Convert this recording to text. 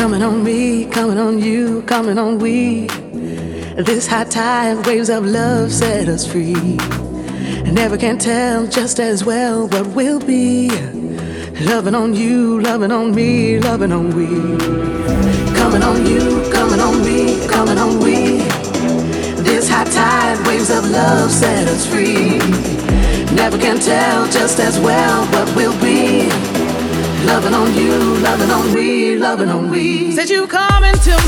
Coming on me, coming on you, coming on we. This high tide, waves of love set us free. Never can tell just as well what will be. Loving on you, loving on me, loving on we. Coming on you, coming on me, coming on we. This high tide, waves of love set us free. Never can tell just as well what will be. Loving on you, loving on me, loving on we. Said you come into